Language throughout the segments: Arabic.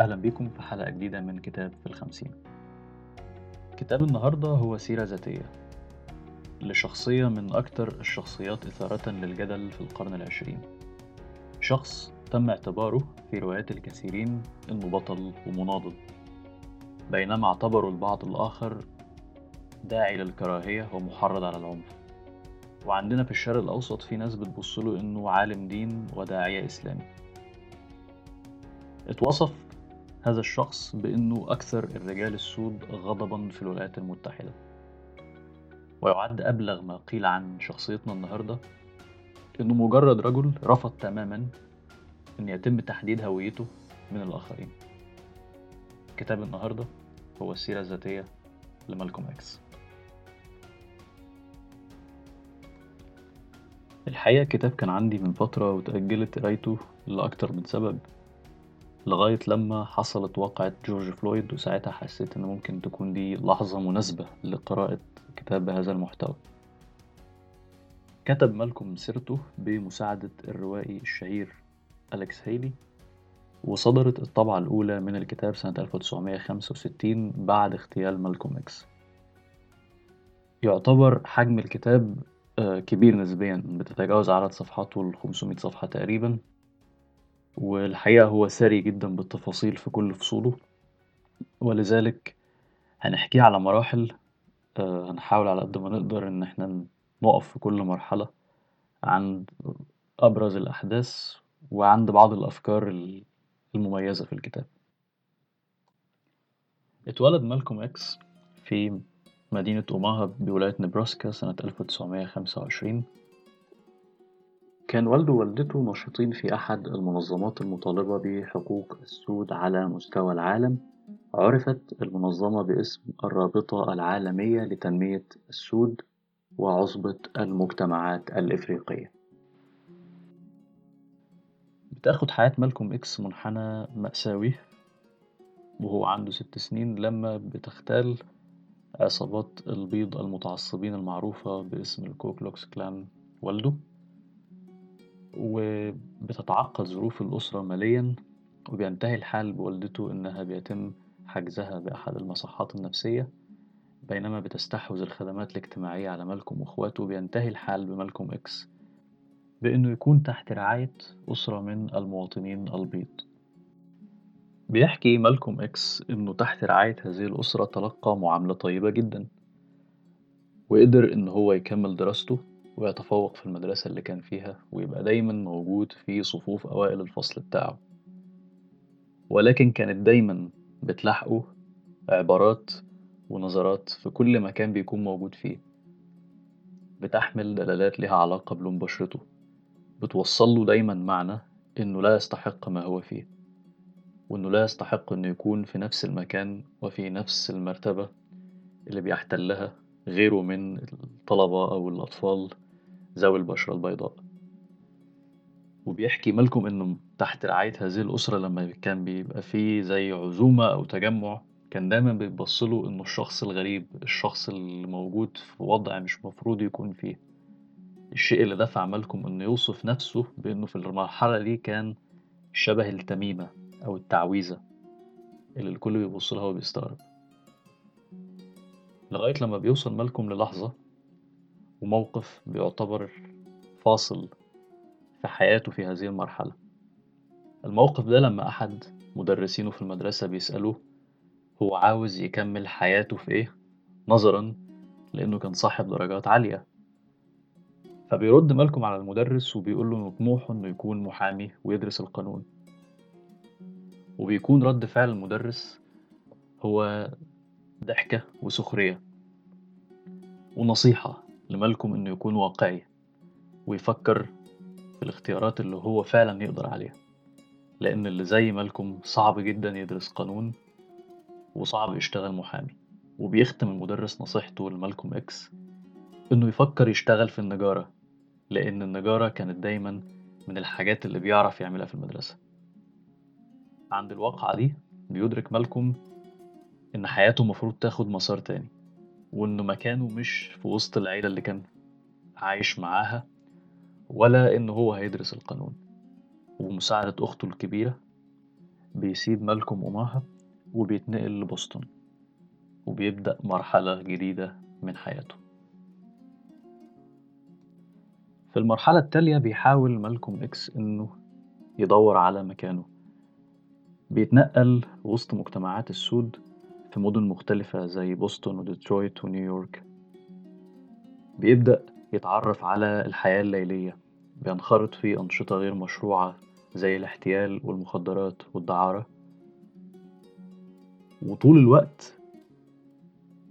أهلا بيكم في حلقة جديدة من كتاب في الخمسين. كتاب النهاردة هو سيرة ذاتية لشخصية من أكثر الشخصيات إثارة للجدل في القرن العشرين. شخص تم اعتباره في روايات الكثيرين إنه بطل ومناضل. بينما اعتبروا البعض الآخر داعي للكراهية ومحرض على العنف. وعندنا في الشرق الأوسط في ناس بتبصله إنه عالم دين وداعية إسلامي. اتوصف هذا الشخص بأنه أكثر الرجال السود غضبا في الولايات المتحدة. ويعد أبلغ ما قيل عن شخصيتنا النهاردة إنه مجرد رجل رفض تماما إن يتم تحديد هويته من الآخرين. كتاب النهاردة هو السيرة الذاتية لمالكوم إكس. الحقيقة الكتاب كان عندي من فترة وتأجلت قرايته لأكتر من سبب. لغاية لما حصلت واقعة جورج فلويد وساعتها حسيت إن ممكن تكون دي لحظة مناسبة لقراءة كتاب بهذا المحتوى. كتب مالكوم سيرته بمساعدة الروائي الشهير أليكس هيلي وصدرت الطبعة الأولى من الكتاب سنة 1965 بعد اغتيال مالكوم إكس. يعتبر حجم الكتاب كبير نسبيا بتتجاوز عدد صفحاته ال 500 صفحة تقريبا. والحقيقة هو ثري جدا بالتفاصيل في كل فصوله. ولذلك هنحكيه على مراحل هنحاول على قد ما نقدر إن إحنا نقف في كل مرحلة عند أبرز الأحداث وعند بعض الأفكار المميزة في الكتاب. اتولد مالكوم إكس في مدينة أوماها بولاية نبراسكا سنة 1925 كان والده ووالدته نشيطين في أحد المنظمات المطالبة بحقوق السود على مستوى العالم. عرفت المنظمة باسم الرابطة العالمية لتنمية السود وعصبة المجتمعات الإفريقية. بتاخد حياة مالكوم إكس منحنى مأساوي وهو عنده ست سنين لما بتختال عصابات البيض المتعصبين المعروفة باسم الكوكلوكس كلان والده. وبتتعقد ظروف الأسرة ماليا وبينتهي الحال بوالدته إنها بيتم حجزها بأحد المصحات النفسية بينما بتستحوذ الخدمات الاجتماعية على مالكوم وإخواته بينتهي الحال بمالكوم إكس بإنه يكون تحت رعاية أسرة من المواطنين البيض. بيحكي مالكوم إكس إنه تحت رعاية هذه الأسرة تلقى معاملة طيبة جدا وقدر إن هو يكمل دراسته ويتفوق في المدرسة اللي كان فيها ويبقى دايما موجود في صفوف أوائل الفصل بتاعه. ولكن كانت دايما بتلاحقه عبارات ونظرات في كل مكان بيكون موجود فيه. بتحمل دلالات لها علاقة بلون بشرته بتوصله دايما معنى إنه لا يستحق ما هو فيه. وإنه لا يستحق إنه يكون في نفس المكان وفي نفس المرتبة اللي بيحتلها غيره من الطلبة أو الأطفال ذوي البشرة البيضاء. وبيحكي مالكم إنه تحت رعاية هذه الأسرة لما كان بيبقى فيه زي عزومة أو تجمع كان دايما بيبصله إنه الشخص الغريب الشخص اللي موجود في وضع مش مفروض يكون فيه. الشيء اللي دفع مالكم إنه يوصف نفسه بإنه في المرحلة دي كان شبه التميمة أو التعويذة اللي الكل بيبصلها وبيستغرب. لغاية لما بيوصل مالكم للحظة وموقف بيعتبر فاصل في حياته في هذه المرحلة. الموقف ده لما أحد مدرسينه في المدرسة بيسألوه هو عاوز يكمل حياته في إيه؟ نظرا لأنه كان صاحب درجات عالية. فبيرد مالكم على المدرس وبيقول له إنه طموحه إنه يكون محامي ويدرس القانون. وبيكون رد فعل المدرس هو ضحكة وسخرية ونصيحة. لمالكم إنه يكون واقعي ويفكر في الاختيارات اللي هو فعلا يقدر عليها. لأن اللي زي مالكم صعب جدا يدرس قانون وصعب يشتغل محامي. وبيختم المدرس نصيحته لمالكم إكس إنه يفكر يشتغل في النجارة لأن النجارة كانت دايما من الحاجات اللي بيعرف يعملها في المدرسة. عند الواقعة دي بيدرك مالكم إن حياته مفروض تاخد مسار تاني. وإنه مكانه مش في وسط العيلة اللي كان عايش معاها ولا إن هو هيدرس القانون. وبمساعدة أخته الكبيرة بيسيب مالكوم أوماها وبيتنقل لبوسطن وبيبدأ مرحلة جديدة من حياته. في المرحلة التالية بيحاول مالكوم إكس إنه يدور على مكانه. بيتنقل وسط مجتمعات السود في مدن مختلفة زي بوسطن وديترويت ونيويورك. بيبدأ يتعرف على الحياة الليلية بينخرط في أنشطة غير مشروعة زي الاحتيال والمخدرات والدعارة. وطول الوقت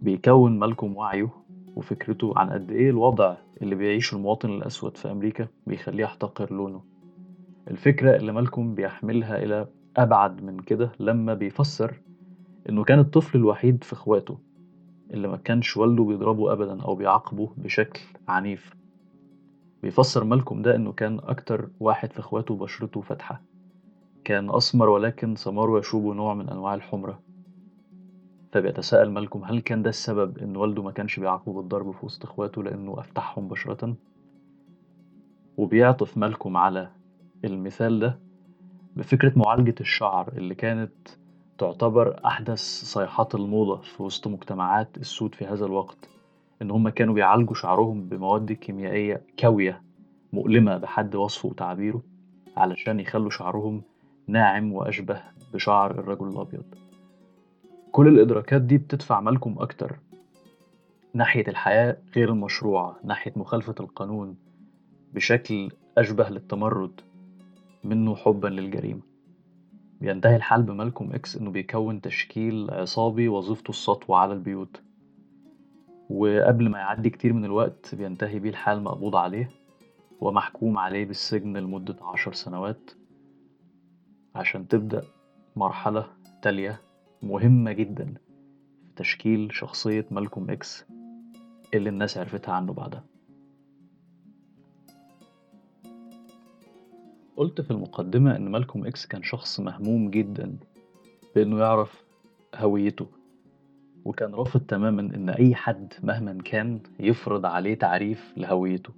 بيكون مالكم وعيه وفكرته عن قد إيه الوضع اللي بيعيشه المواطن الأسود في أمريكا بيخليه يحتقر لونه. الفكرة اللي مالكم بيحملها إلى أبعد من كده لما بيفسر إنه كان الطفل الوحيد في إخواته اللي ما كانش والده بيضربه أبدا أو بيعاقبه بشكل عنيف. بيفسر مالكم ده إنه كان أكتر واحد في إخواته بشرته فاتحة. كان أسمر ولكن سماره يشوبه نوع من أنواع الحمرة. فبيتساءل مالكم هل كان ده السبب إن والده ما كانش بيعاقبه بالضرب في وسط إخواته لأنه أفتحهم بشرة؟ وبيعطف مالكم على المثال ده بفكرة معالجة الشعر اللي كانت تعتبر أحدث صيحات الموضة في وسط مجتمعات السود في هذا الوقت إن هم كانوا بيعالجوا شعرهم بمواد كيميائية كاوية مؤلمة بحد وصفه وتعبيره علشان يخلوا شعرهم ناعم وأشبه بشعر الرجل الأبيض. كل الإدراكات دي بتدفع مالكم أكتر ناحية الحياة غير المشروعة ناحية مخالفة القانون بشكل أشبه للتمرد منه حبا للجريمة. بينتهي الحال بمالكوم إكس إنه بيكون تشكيل عصابي وظيفته السطو على البيوت. وقبل ما يعدي كتير من الوقت بينتهي بيه الحال مقبوض عليه ومحكوم عليه بالسجن لمدة عشر سنوات عشان تبدأ مرحلة تالية مهمة جدا في تشكيل شخصية مالكوم إكس اللي الناس عرفتها عنه بعدها. قلت في المقدمة إن مالكوم إكس كان شخص مهموم جدا بإنه يعرف هويته وكان رافض تماما إن أي حد مهما كان يفرض عليه تعريف لهويته.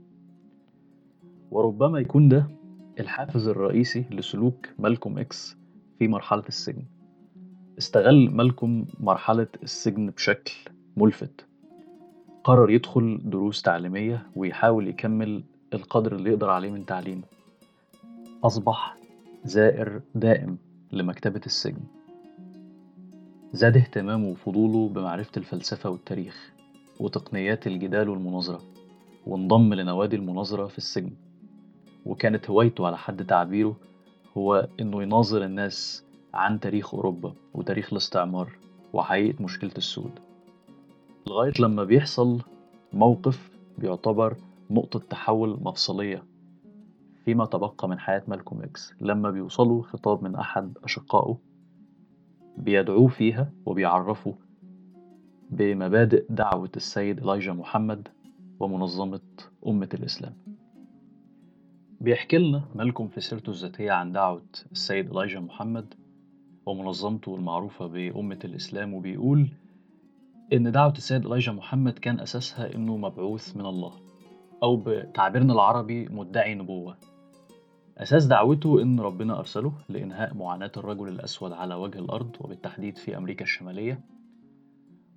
وربما يكون ده الحافز الرئيسي لسلوك مالكوم إكس في مرحلة السجن. استغل مالكوم مرحلة السجن بشكل ملفت. قرر يدخل دروس تعليمية ويحاول يكمل القدر اللي يقدر عليه من تعليمه. أصبح زائر دائم لمكتبة السجن. زاد اهتمامه وفضوله بمعرفة الفلسفة والتاريخ وتقنيات الجدال والمناظرة وانضم لنوادي المناظرة في السجن. وكانت هوايته على حد تعبيره هو إنه يناظر الناس عن تاريخ أوروبا وتاريخ الاستعمار وحقيقة مشكلة السود. لغاية لما بيحصل موقف بيعتبر نقطة تحول مفصلية فيما تبقى من حياة مالكوم إكس. لما بيوصلوا خطاب من أحد أشقائه بيدعوه فيها وبيعرفوا بمبادئ دعوة السيد إلايجا محمد ومنظمة أمة الإسلام. بيحكي لنا مالكم في سيرته الذاتية عن دعوة السيد إلايجا محمد ومنظمته المعروفة بأمة الإسلام وبيقول إن دعوة السيد إلايجا محمد كان أساسها إنه مبعوث من الله أو بتعبيرنا العربي مدعي نبوة. أساس دعوته إن ربنا أرسله لإنهاء معاناة الرجل الأسود على وجه الأرض وبالتحديد في أمريكا الشمالية.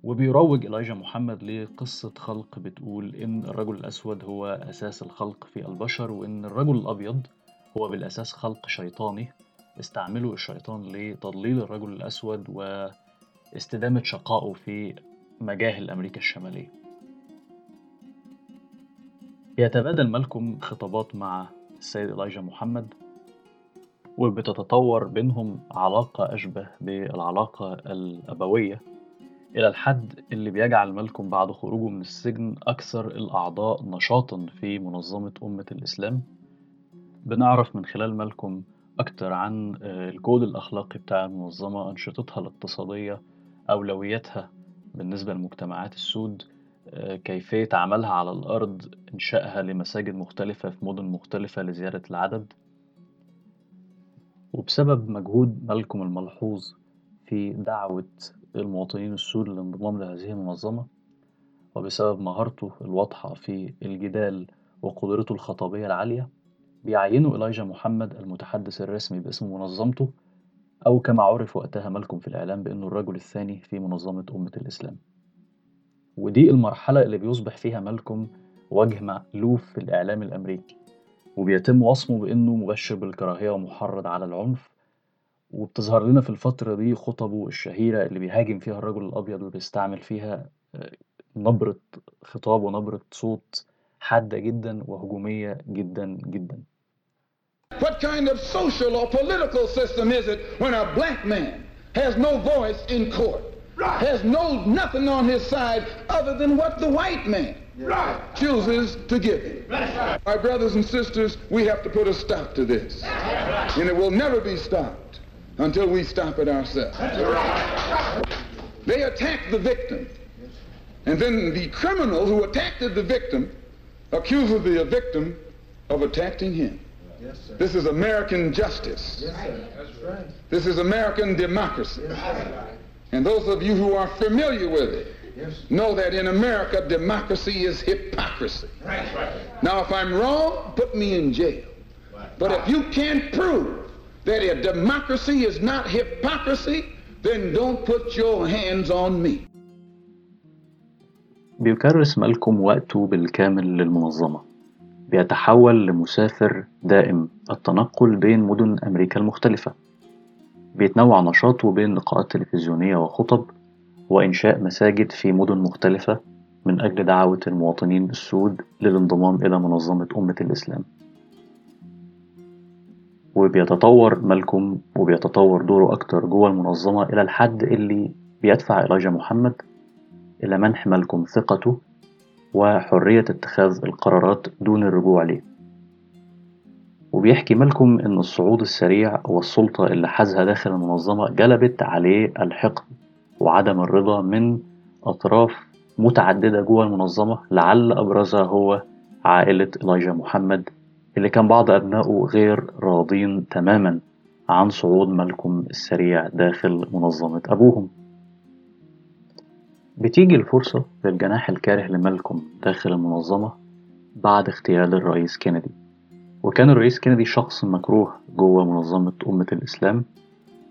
وبيروج إلايجا محمد لقصة خلق بتقول إن الرجل الأسود هو أساس الخلق في البشر وإن الرجل الأبيض هو بالأساس خلق شيطاني استعمله الشيطان لتضليل الرجل الأسود واستدامة شقائه في مجاهل أمريكا الشمالية. يتبادل مالكم خطابات مع السيد إلايجا محمد وبتتطور بينهم علاقة أشبه بالعلاقة الأبوية إلى الحد اللي بيجعل مالكم بعد خروجه من السجن أكثر الأعضاء نشاطا في منظمة أمة الإسلام. بنعرف من خلال مالكم أكتر عن الكود الأخلاقي بتاع المنظمة أنشطتها الاقتصادية أولوياتها بالنسبة لمجتمعات السود كيفية عملها على الأرض إنشائها لمساجد مختلفة في مدن مختلفة لزيادة العدد؟ وبسبب مجهود مالكم الملحوظ في دعوة المواطنين السود للانضمام لهذه المنظمة وبسبب مهارته الواضحة في الجدال وقدرته الخطابية العالية بيعينوا إلايجا محمد المتحدث الرسمي باسم منظمته أو كما عرف وقتها مالكم في الإعلام بأنه الرجل الثاني في منظمة أمة الإسلام. ودي المرحلة اللي بيصبح فيها مالكم وجه مألوف في الإعلام الأمريكي وبيتم وصمه بأنه مبشر بالكراهية ومحرض على العنف وبتظهر لنا في الفترة دي خطبه الشهيرة اللي بيهاجم فيها الرجل الأبيض وبيستعمل فيها آه، نبرة خطاب ونبرة صوت حادة جدا وهجومية جدا جدا. What kind of social or political system is it when a black man has no voice in court, right. has no nothing on his side other than what the white man right. chooses to give him? Right. My brothers and sisters, we have to put a stop to this. And it will never be stopped until we stop it ourselves. They attack the victim. And then the criminal who attacked the victim accuses the victim of attacking him. Yes, this is American justice. Yes, That's right. This is American democracy. Yes, and those of you who are familiar with it know that in America, democracy is hypocrisy. Right. Now, if I'm wrong, put me in jail. But if you can't prove that a democracy is not hypocrisy, then don't put your hands on me. بيكرس مالكم وقته بالكامل للمنظمة بيتحول لمسافر دائم التنقل بين مدن أمريكا المختلفة بيتنوع نشاطه بين لقاءات تلفزيونية وخطب وإنشاء مساجد في مدن مختلفة من أجل دعوة المواطنين السود للانضمام إلى منظمة أمة الإسلام. وبيتطور مالكم وبيتطور دوره أكتر جوة المنظمة إلى الحد اللي بيدفع إلاجا محمد إلى منح مالكم ثقته وحرية اتخاذ القرارات دون الرجوع ليه. وبيحكي مالكم إن الصعود السريع والسلطة اللي حازها داخل المنظمة جلبت عليه الحقد وعدم الرضا من أطراف متعددة جوه المنظمة لعل أبرزها هو عائلة إلايجا محمد اللي كان بعض أبنائه غير راضين تماما عن صعود مالكم السريع داخل منظمة أبوهم. بتيجي الفرصة للجناح الكاره لمالكم داخل المنظمة بعد اغتيال الرئيس كينيدي. وكان الرئيس كينيدي شخص مكروه جوه منظمة أمة الإسلام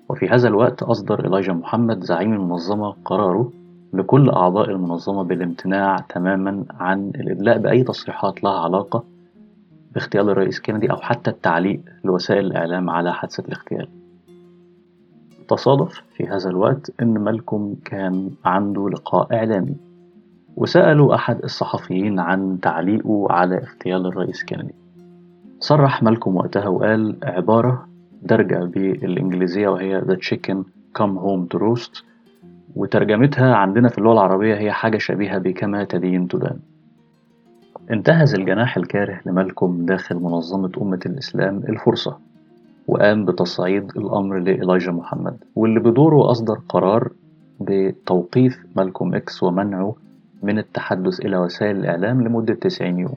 وفي هذا الوقت أصدر إلايجا محمد زعيم المنظمة قراره لكل أعضاء المنظمة بالامتناع تماما عن الإدلاء بأي تصريحات لها علاقة باغتيال الرئيس كينيدي أو حتى التعليق لوسائل الإعلام على حادثة الاغتيال. تصادف في هذا الوقت إن مالكم كان عنده لقاء إعلامي وسألوا أحد الصحفيين عن تعليقه على اغتيال الرئيس كينيدي. صرح مالكم وقتها وقال عبارة درجة بالإنجليزية وهي The chicken come home to roast وترجمتها عندنا في اللغة العربية هي حاجة شبيهة بكما تدين تدان انتهز الجناح الكاره لمالكم داخل منظمة أمة الإسلام الفرصة وقام بتصعيد الأمر لإلايجا محمد واللي بدوره أصدر قرار بتوقيف مالكوم إكس ومنعه من التحدث إلى وسائل الإعلام لمدة 90 يوم.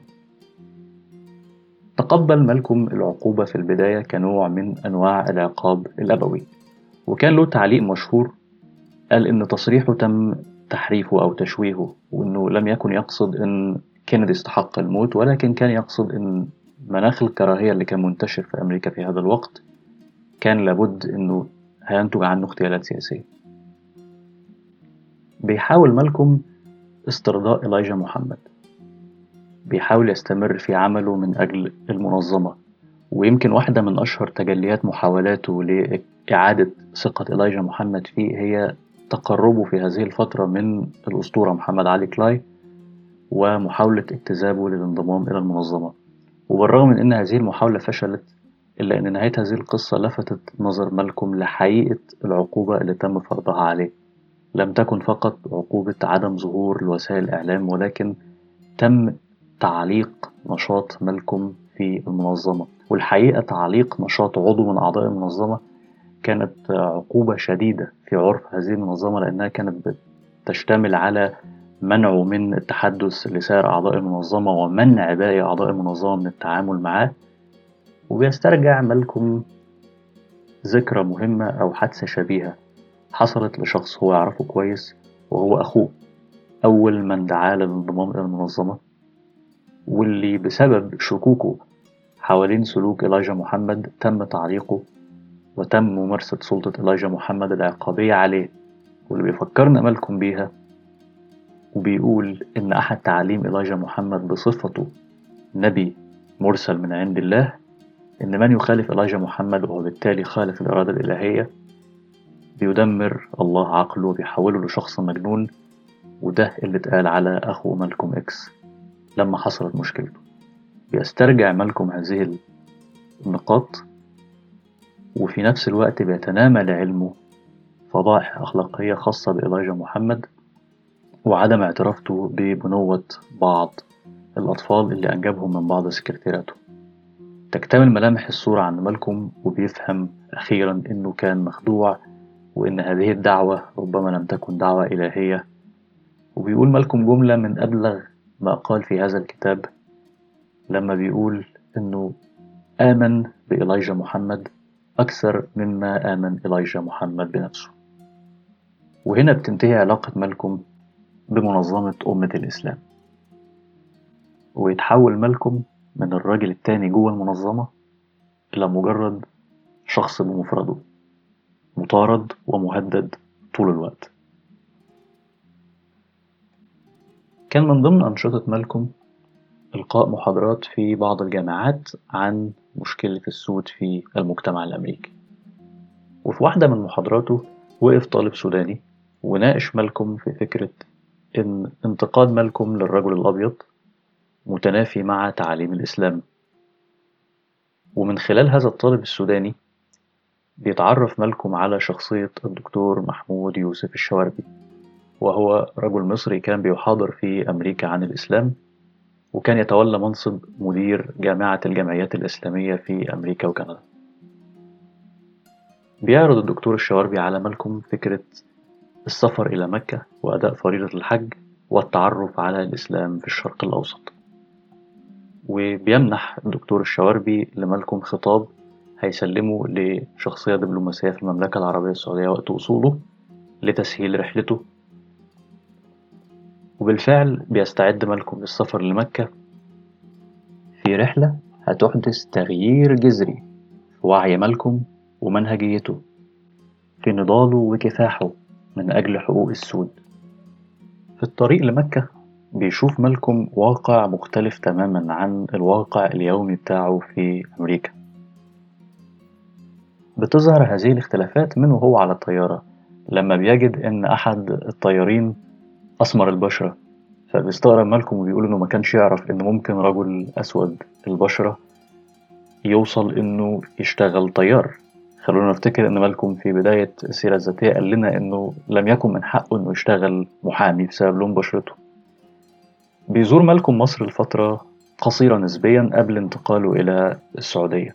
تقبل مالكوم العقوبة في البداية كنوع من أنواع العقاب الأبوي. وكان له تعليق مشهور قال إن تصريحه تم تحريفه أو تشويهه وإنه لم يكن يقصد إن كينيدي استحق الموت ولكن كان يقصد إن مناخ الكراهية اللي كان منتشر في أمريكا في هذا الوقت كان لابد إنه هينتج عنه اغتيالات سياسية. بيحاول مالكم استرضاء إلايجا محمد. بيحاول يستمر في عمله من أجل المنظمة. ويمكن واحدة من أشهر تجليات محاولاته لإعادة ثقة إلايجا محمد فيه هي تقربه في هذه الفترة من الأسطورة محمد علي كلاي ومحاولة اجتذابه للانضمام إلى المنظمة. وبالرغم من أن هذه المحاولة فشلت إلا أن نهاية هذه القصة لفتت نظر مالكم لحقيقة العقوبة اللي تم فرضها عليه. لم تكن فقط عقوبة عدم ظهور لوسائل الإعلام ولكن تم تعليق نشاط مالكم في المنظمة. والحقيقة تعليق نشاط عضو من أعضاء المنظمة كانت عقوبة شديدة في عرف هذه المنظمة لأنها كانت بتشتمل على منعه من التحدث لسائر أعضاء المنظمة ومنع باقي أعضاء المنظمة من التعامل معاه. وبيسترجع مالكم ذكرى مهمة أو حادثة شبيهة حصلت لشخص هو يعرفه كويس وهو أخوه. أول من دعاه للانضمام إلى المنظمة. واللي بسبب شكوكه حوالين سلوك إلاجا محمد تم تعليقه وتم ممارسة سلطة إلايجا محمد العقابية عليه واللي بيفكرنا مالكم بيها وبيقول إن أحد تعاليم إلايجا محمد بصفته نبي مرسل من عند الله إن من يخالف إلايجا محمد وبالتالي خالف الإرادة الإلهية بيدمر الله عقله وبيحوله لشخص مجنون وده اللي اتقال على أخو مالكم إكس. لما حصلت مشكلته. بيسترجع مالكم هذه النقاط وفي نفس الوقت بيتنامى لعلمه فضائح أخلاقية خاصة بإلايجا محمد وعدم اعترافته ببنوة بعض الأطفال اللي أنجبهم من بعض سكرتيراته. تكتمل ملامح الصورة عن مالكم وبيفهم أخيرا إنه كان مخدوع وإن هذه الدعوة ربما لم تكن دعوة إلهية. وبيقول مالكم جملة من أبلغ ما قال في هذا الكتاب لما بيقول إنه آمن بإلايجا محمد أكثر مما آمن إلايجا محمد بنفسه. وهنا بتنتهي علاقة مالكم بمنظمة أمة الإسلام. ويتحول مالكم من الراجل التاني جوه المنظمة إلى مجرد شخص بمفرده مطارد ومهدد طول الوقت. كان من ضمن أنشطة مالكم إلقاء محاضرات في بعض الجامعات عن مشكلة السود في المجتمع الأمريكي. وفي واحدة من محاضراته وقف طالب سوداني وناقش مالكم في فكرة إن انتقاد مالكم للرجل الأبيض متنافي مع تعاليم الإسلام. ومن خلال هذا الطالب السوداني بيتعرف مالكم على شخصية الدكتور محمود يوسف الشواربي. وهو رجل مصري كان بيحاضر في أمريكا عن الإسلام وكان يتولى منصب مدير جامعة الجمعيات الإسلامية في أمريكا وكندا. بيعرض الدكتور الشواربي على مالكم فكرة السفر إلى مكة وأداء فريضة الحج والتعرف على الإسلام في الشرق الأوسط. وبيمنح الدكتور الشواربي لمالكم خطاب هيسلمه لشخصية دبلوماسية في المملكة العربية السعودية وقت وصوله لتسهيل رحلته وبالفعل بيستعد مالكم للسفر لمكة في رحلة هتحدث تغيير جذري في وعي مالكم ومنهجيته في نضاله وكفاحه من أجل حقوق السود. في الطريق لمكة بيشوف مالكم واقع مختلف تماما عن الواقع اليومي بتاعه في أمريكا. بتظهر هذه الاختلافات منه هو على الطيارة لما بيجد إن أحد الطيارين أسمر البشرة. فبيستغرب مالكم وبيقول إنه ما كانش يعرف إن ممكن رجل أسود البشرة يوصل إنه يشتغل طيار. خلونا نفتكر إن مالكم في بداية السيرة الذاتية قال لنا إنه لم يكن من حقه إنه يشتغل محامي بسبب لون بشرته. بيزور مالكم مصر لفترة قصيرة نسبيا قبل انتقاله إلى السعودية.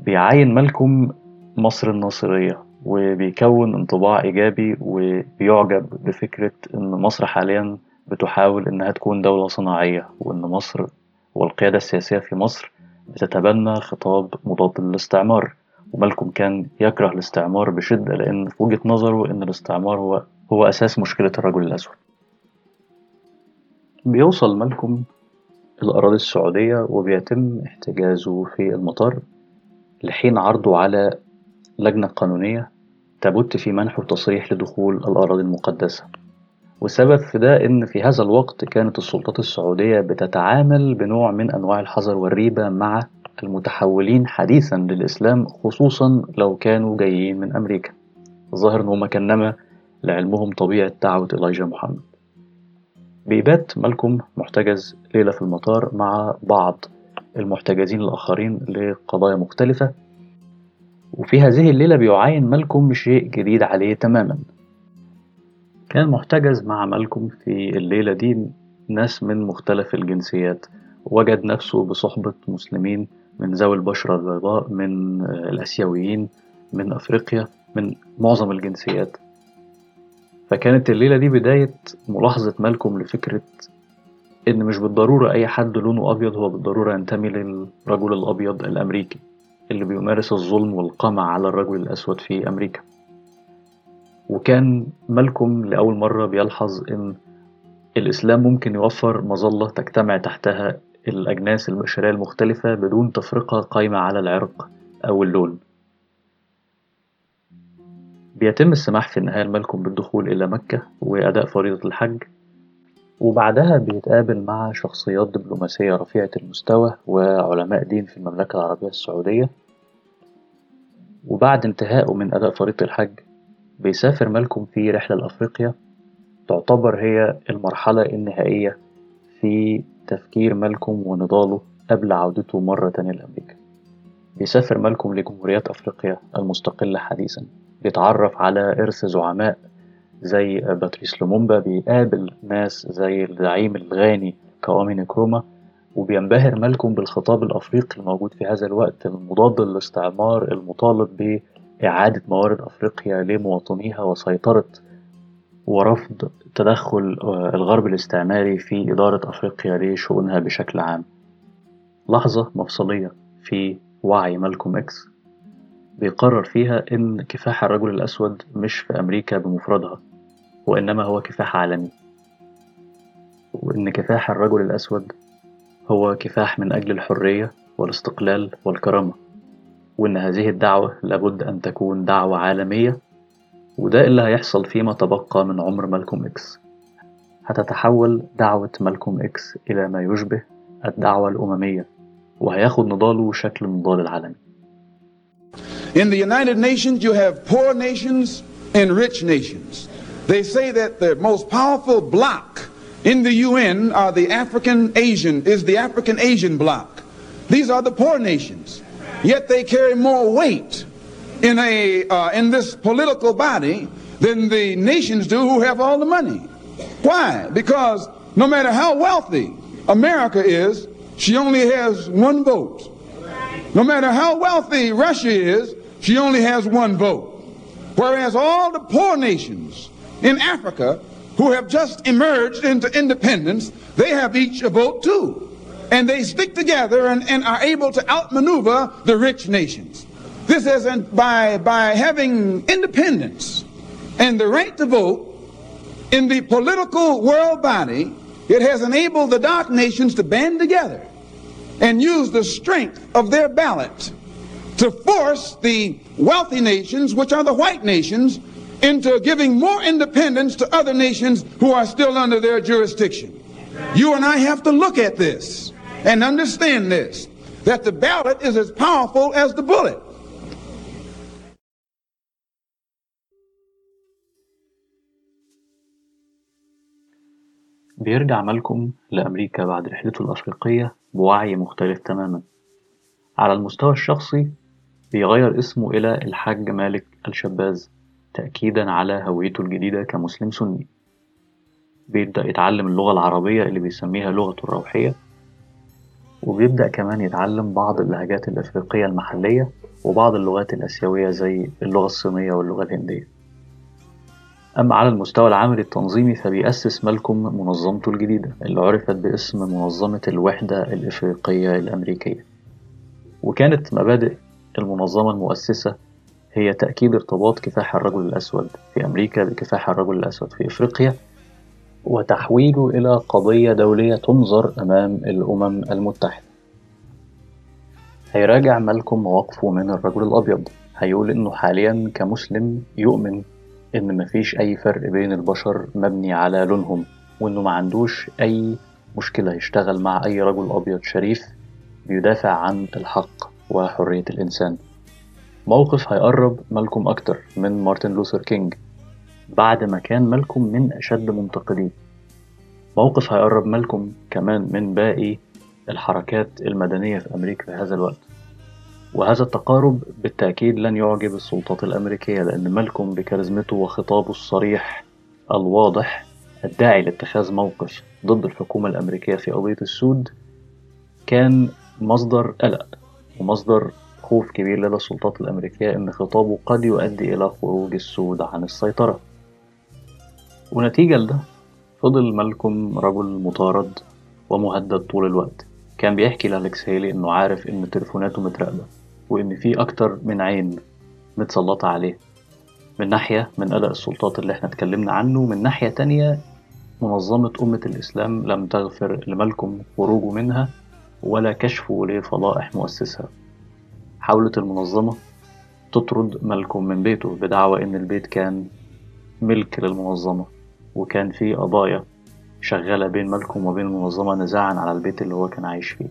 بيعاين مالكم مصر الناصرية. وبيكون انطباع إيجابي وبيعجب بفكرة إن مصر حاليا بتحاول إنها تكون دولة صناعية وإن مصر والقيادة السياسية في مصر بتتبنى خطاب مضاد للاستعمار. ومالكم كان يكره الاستعمار بشدة لأن في وجهة نظره إن الاستعمار هو هو أساس مشكلة الرجل الأسود. بيوصل مالكم الأراضي السعودية وبيتم احتجازه في المطار لحين عرضه على لجنة قانونية تبت في منحه تصريح لدخول الأراضي المقدسة. والسبب في ده إن في هذا الوقت كانت السلطات السعودية بتتعامل بنوع من أنواع الحذر والريبة مع المتحولين حديثا للإسلام خصوصا لو كانوا جايين من أمريكا. الظاهر إن كانما لعلمهم طبيعة دعوة إلايجا محمد. بيبات مالكم محتجز ليلة في المطار مع بعض المحتجزين الآخرين لقضايا مختلفة وفي هذه الليلة بيعاين مالكم شيء جديد عليه تماما. كان محتجز مع مالكم في الليلة دي ناس من مختلف الجنسيات وجد نفسه بصحبة مسلمين من ذوي البشرة البيضاء من الآسيويين من أفريقيا من معظم الجنسيات. فكانت الليلة دي بداية ملاحظة مالكم لفكرة إن مش بالضرورة أي حد لونه أبيض هو بالضرورة ينتمي للرجل الأبيض الأمريكي. اللي بيمارس الظلم والقمع على الرجل الأسود في أمريكا. وكان مالكم لأول مرة بيلحظ إن الإسلام ممكن يوفر مظلة تجتمع تحتها الأجناس البشرية المختلفة بدون تفرقة قايمة على العرق أو اللون. بيتم السماح في النهاية لمالكم بالدخول إلى مكة وأداء فريضة الحج. وبعدها بيتقابل مع شخصيات دبلوماسية رفيعة المستوى وعلماء دين في المملكة العربية السعودية. وبعد انتهائه من أداء فريضة الحج بيسافر مالكم في رحلة لأفريقيا. تعتبر هي المرحلة النهائية في تفكير مالكم ونضاله قبل عودته مرة تانية لأمريكا. بيسافر مالكم لجمهوريات أفريقيا المستقلة حديثا بيتعرف على إرث زعماء زي باتريس لومومبا بيقابل ناس زي الزعيم الغاني كوامي نكروما وبينبهر مالكم بالخطاب الأفريقي الموجود في هذا الوقت المضاد للاستعمار المطالب بإعادة موارد أفريقيا لمواطنيها وسيطرة ورفض تدخل الغرب الاستعماري في إدارة أفريقيا لشؤونها بشكل عام. لحظة مفصلية في وعي مالكوم إكس بيقرر فيها إن كفاح الرجل الأسود مش في أمريكا بمفردها. وإنما هو كفاح عالمي. وإن كفاح الرجل الأسود هو كفاح من أجل الحرية والاستقلال والكرامة وإن هذه الدعوة لابد أن تكون دعوة عالمية وده اللي هيحصل فيما تبقى من عمر مالكوم إكس. هتتحول دعوة مالكوم إكس إلى ما يشبه الدعوة الأممية وهياخد نضاله شكل النضال العالمي. In the United Nations, you have poor nations and rich nations. They say that the most powerful bloc in the UN are the African Asian, is the African Asian bloc. These are the poor nations. Yet they carry more weight in, a, uh, in this political body than the nations do who have all the money. Why? Because no matter how wealthy America is, she only has one vote. No matter how wealthy Russia is, she only has one vote. Whereas all the poor nations in Africa who have just emerged into independence, they have each a vote too. And they stick together and, and are able to outmaneuver the rich nations. This is not by, by having independence and the right to vote in the political world body, it has enabled the dark nations to band together and use the strength of their ballot to force the wealthy nations, which are the white nations, into giving more independence to other nations who are still under their jurisdiction. You and I have to look at this and understand this that the ballot is as powerful as the bullet. بيرجع مالكم لأمريكا بعد رحلته الأفريقية بوعي مختلف تماما على المستوى الشخصي بيغير اسمه إلى الحاج مالك الشباز تأكيدا على هويته الجديدة كمسلم سني. بيبدأ يتعلم اللغة العربية اللي بيسميها لغة الروحية وبيبدأ كمان يتعلم بعض اللهجات الأفريقية المحلية وبعض اللغات الآسيوية زي اللغة الصينية واللغة الهندية. أما على المستوى العملي التنظيمي فبيأسس مالكم منظمته الجديدة اللي عرفت باسم منظمة الوحدة الإفريقية الأمريكية. وكانت مبادئ المنظمة المؤسسة هي تأكيد ارتباط كفاح الرجل الأسود في أمريكا بكفاح الرجل الأسود في إفريقيا وتحويله إلى قضية دولية تنظر أمام الأمم المتحدة. هيراجع مالكم مواقفه من الرجل الأبيض. هيقول إنه حاليا كمسلم يؤمن إن مفيش أي فرق بين البشر مبني على لونهم وإنه ما عندوش أي مشكلة يشتغل مع أي رجل أبيض شريف بيدافع عن الحق وحرية الإنسان. موقف هيقرب مالكم أكتر من مارتن لوثر كينج. بعد ما كان مالكم من أشد منتقديه موقف هيقرب مالكم كمان من باقي الحركات المدنية في أمريكا في هذا الوقت. وهذا التقارب بالتأكيد لن يعجب السلطات الأمريكية لأن مالكم بكاريزمته وخطابه الصريح الواضح الداعي لاتخاذ موقف ضد الحكومة الأمريكية في قضية السود كان مصدر قلق ومصدر خوف كبير لدى السلطات الأمريكية إن خطابه قد يؤدي إلى خروج السود عن السيطرة. ونتيجة لده فضل مالكم رجل مطارد ومهدد طول الوقت. كان بيحكي لأليكس هيلي إنه عارف إن تليفوناته متراقبة وإن في أكتر من عين متسلطة عليه. من ناحية من أداء السلطات اللي إحنا اتكلمنا عنه من ناحية تانية منظمة أمة الإسلام لم تغفر لمالكم خروجه منها ولا كشفه لفضائح مؤسسها. حاولت المنظمة تطرد مالكوم من بيته بدعوى إن البيت كان ملك للمنظمة وكان في قضايا شغالة بين مالكوم وبين المنظمة نزاعا على البيت اللي هو كان عايش فيه.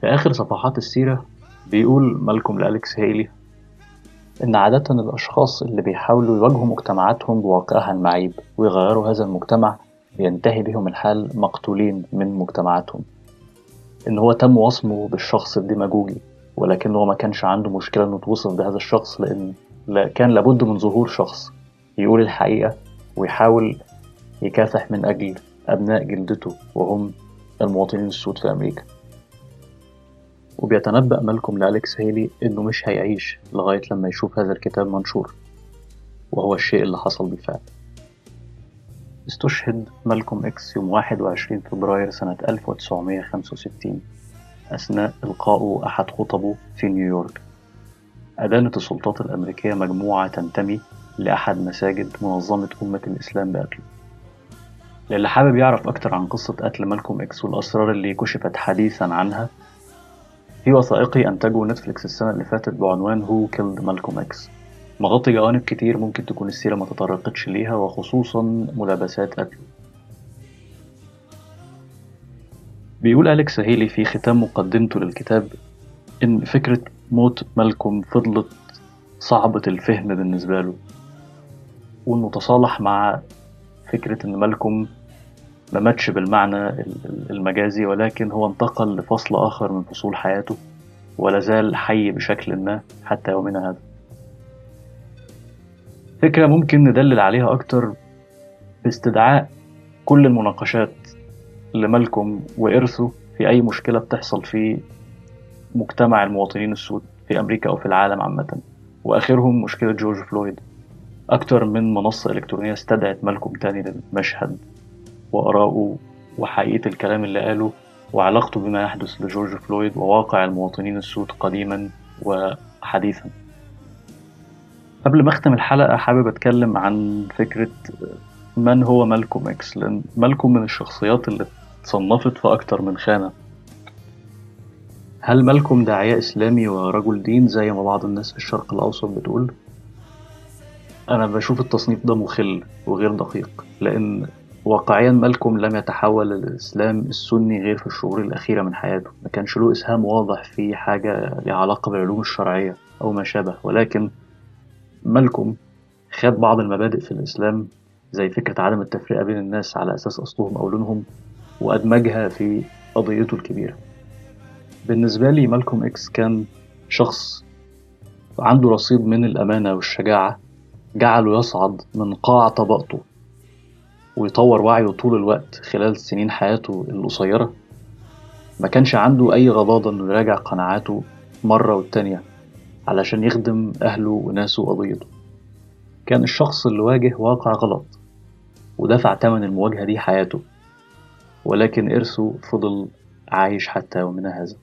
في آخر صفحات السيرة بيقول مالكوم لأليكس هيلي إن عادة الأشخاص اللي بيحاولوا يواجهوا مجتمعاتهم بواقعها المعيب ويغيروا هذا المجتمع بينتهي بهم الحال مقتولين من مجتمعاتهم. إن هو تم وصمه بالشخص الديماجوجي ولكنه ما كانش عنده مشكلة إنه توصف بهذا الشخص لأن كان لابد من ظهور شخص يقول الحقيقة ويحاول يكافح من أجل أبناء جلدته وهم المواطنين السود في أمريكا. وبيتنبأ مالكوم لأليكس هيلي إنه مش هيعيش لغاية لما يشوف هذا الكتاب منشور وهو الشيء اللي حصل بالفعل. استشهد مالكوم إكس يوم 21 فبراير سنة 1965 أثناء إلقائه أحد خطبه في نيويورك. أدانت السلطات الأمريكية مجموعة تنتمي لأحد مساجد منظمة أمة الإسلام بقتله للي حابب يعرف أكتر عن قصة قتل مالكوم إكس والأسرار اللي كشفت حديثا عنها في وثائقي أنتجه نتفليكس السنة اللي فاتت بعنوان Who Killed Malcolm X. مغطي جوانب كتير ممكن تكون السيرة ما تطرقتش ليها وخصوصا ملابسات قتله بيقول أليكس هيلي في ختام مقدمته للكتاب إن فكرة موت مالكوم فضلت صعبة الفهم بالنسبة له وإنه تصالح مع فكرة إن مالكوم ما ماتش بالمعنى المجازي ولكن هو انتقل لفصل آخر من فصول حياته ولا زال حي بشكل ما حتى يومنا هذا. فكرة ممكن ندلل عليها أكتر باستدعاء كل المناقشات لمالكوم وإرثه في أي مشكلة بتحصل في مجتمع المواطنين السود في أمريكا أو في العالم عامة. وآخرهم مشكلة جورج فلويد. أكتر من منصة إلكترونية استدعت مالكوم تاني للمشهد. وآراءه وحقيقة الكلام اللي قاله وعلاقته بما يحدث لجورج فلويد وواقع المواطنين السود قديما وحديثا. قبل ما أختم الحلقة حابب أتكلم عن فكرة من هو مالكوم إكس لأن مالكوم من الشخصيات اللي اتصنفت في أكتر من خانة. هل مالكوم داعية إسلامي ورجل دين زي ما بعض الناس في الشرق الأوسط بتقول؟ أنا بشوف التصنيف ده مخل وغير دقيق لأن واقعيا مالكوم لم يتحول للإسلام السني غير في الشهور الأخيرة من حياته. ما كانش له إسهام واضح في حاجة لها علاقة بالعلوم الشرعية أو ما شابه. ولكن مالكوم خد بعض المبادئ في الإسلام زي فكرة عدم التفرقة بين الناس على أساس أصلهم أو لونهم. وأدمجها في قضيته الكبيرة. بالنسبة لي مالكوم إكس كان شخص عنده رصيد من الأمانة والشجاعة جعله يصعد من قاع طبقته ويطور وعيه طول الوقت خلال سنين حياته القصيرة. ما كانش عنده أي غضاضة إنه يراجع قناعاته مرة والتانية علشان يخدم أهله وناسه وقضيته. كان الشخص اللي واجه واقع غلط ودفع تمن المواجهة دي حياته. ولكن إرثه فضل عايش حتى يومنا هذا.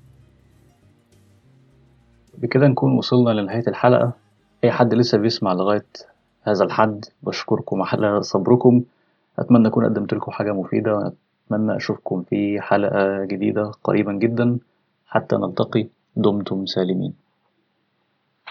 بكده نكون وصلنا لنهاية الحلقة. أي حد لسه بيسمع لغاية هذا الحد بشكركم على صبركم. أتمنى أكون قدمت لكم حاجة مفيدة وأتمنى أشوفكم في حلقة جديدة قريبا جدا. حتى نلتقي دمتم سالمين.